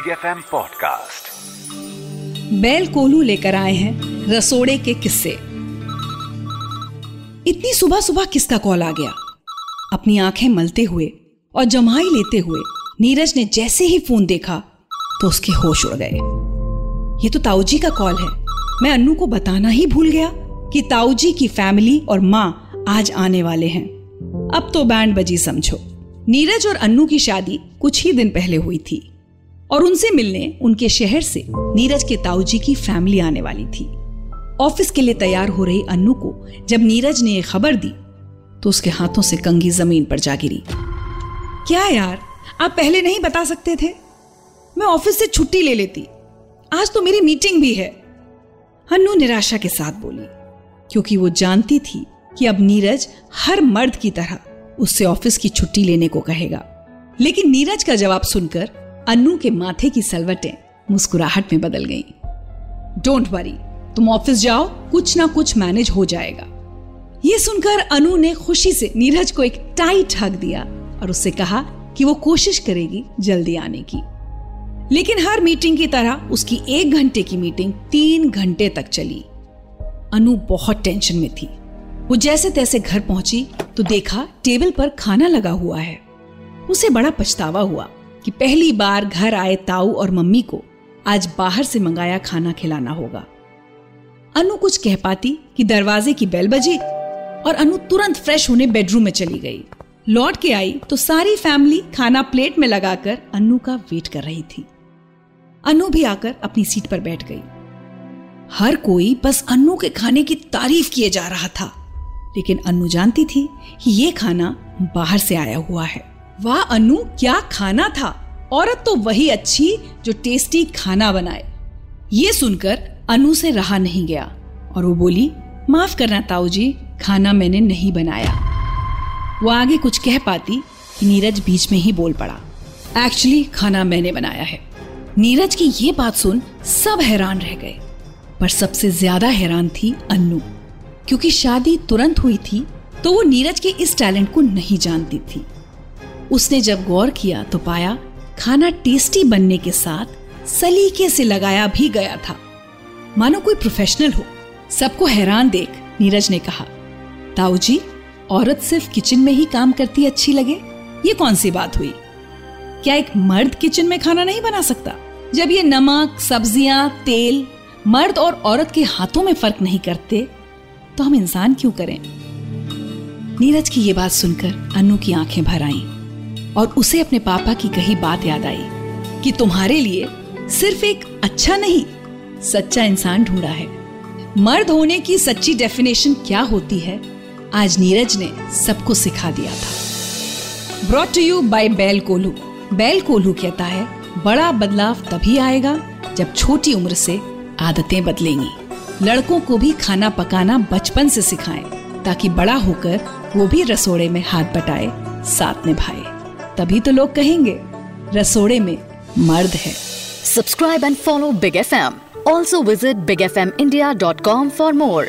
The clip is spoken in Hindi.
बिग एफ़ एम पॉडकास्ट बैल कोलू लेकर आए हैं रसोड़े के किस्से। इतनी सुबह सुबह किसका कॉल आ गया? अपनी आँखें मलते हुए और जमाई लेते हुए नीरज ने जैसे ही फ़ोन देखा तो उसके होश उड़ गए। ये तो ताऊजी का कॉल है। मैं अन्नू को बताना ही भूल गया कि ताऊजी की फैमिली और माँ आज आने वाले हैं। अब तो बैंड बजी समझो। नीरज और अन्नू की शादी कुछ ही दिन पहले हुई थी। और उनसे मिलने उनके शहर से नीरज के ताऊजी की फैमिली आने वाली थी। ऑफ़िस के लिए तैयार हो रही अन्नू को जब नीरज ने यह खबर दी तो उसके हाथों से कंगी ज़मीन पर जा गिरी। क्या यार, आप पहले नहीं बता सकते थे? मैं ऑफ़िस से छुट्टी ले लेती। आज तो मेरी मीटिंग भी है। अन्नू निराशा के साथ बोली, क्योंकि वो जानती थी कि अब नीरज हर मर्द की तरह उससे ऑफ़िस की छुट्टी लेने को कहेगा। लेकिन नीरज का जवाब सुनकर अन्नू के माथे की सलवटें मुस्कुराहट में बदल गईं। डोंट वरी तुम ऑफ़िस जाओ, कुछ ना कुछ मैनेज हो जाएगा। ये सुनकर अनु ने खुशी से नीरज को एक टाइट हक दिया और उससे कहा कि वो कोशिश करेगी जल्दी आने की। लेकिन हर मीटिंग की तरह उसकी एक घंटे की मीटिंग तीन घंटे तक चली। अनु बहुत टेंशन में थी। वो जैसे तैसे घर पहुँची तो देखा टेबल पर खाना लगा हुआ है। उसे बड़ा पछतावा हुआ। कि पहली बार घर आए ताऊ और मम्मी को आज बाहर से मंगाया खाना खिलाना होगा। अनु कुछ कह पाती कि दरवाजे की बेल बजी और अनु तुरंत फ्रेश होने बेडरूम में चली गई। लौट के आई तो सारी फैमिली खाना प्लेट में लगाकर अनु का वेट कर रही थी। अनु भी आकर अपनी सीट पर बैठ गई। हर कोई बस अनु के खाने की तारीफ़ किए जा रहा था, लेकिन अनु जानती थी कि ये खाना बाहर से आया हुआ है। वाह, अनु, क्या खाना था? औरत तो वही अच्छी जो टेस्टी खाना बनाए। ये सुनकर अनु से रहा नहीं गया और वो बोली, माफ़ करना ताऊ जी खाना मैंने नहीं बनाया। वो आगे कुछ कह पाती कि नीरज बीच में ही बोल पड़ा एक्चुअली खाना मैंने बनाया है। नीरज की ये बात सुन सब हैरान रह गए, पर सबसे ज़्यादा हैरान थी अन्नू क्योंकि शादी तुरंत हुई थी तो वो नीरज के इस टैलेंट को नहीं जानती थी। उसने जब गौर किया तो पाया खाना टेस्टी बनने के साथ सलीके से लगाया भी गया था। मानो कोई प्रोफेशनल हो। सबको हैरान देख नीरज ने कहा, ताऊ जी, औरत सिर्फ़ किचन में ही काम करती अच्छी लगे? ये कौन सी बात हुई? क्या एक मर्द किचन में खाना नहीं बना सकता? जब ये नमक, सब्ज़ियाँ, तेल मर्द और औरत के हाथों में फ़र्क नहीं करते तो हम इंसान क्यों करें? नीरज की ये बात सुनकर अनु की आँखें भर आईं। और उसे अपने पापा की कही बात याद आई कि तुम्हारे लिए सिर्फ़ एक अच्छा नहीं, सच्चा इंसान ढूंढा है। मर्द होने की सच्ची डेफिनेशन क्या होती है, आज नीरज ने सबको सिखा दिया था। ब्रॉट टू यू बाय बैल कोलू। बैल कोलू कहता है, बड़ा बदलाव तभी आएगा जब छोटी उम्र से आदतें बदलेंगी। लड़कों को भी खाना पकाना बचपन से सिखाएँ, ताकि बड़ा होकर वो भी रसोड़े में हाथ बटाए, साथ निभाए। तभी तो लोग कहेंगे, रसोड़े में मर्द है। Subscribe and follow big F M also visit big F M India dot com for more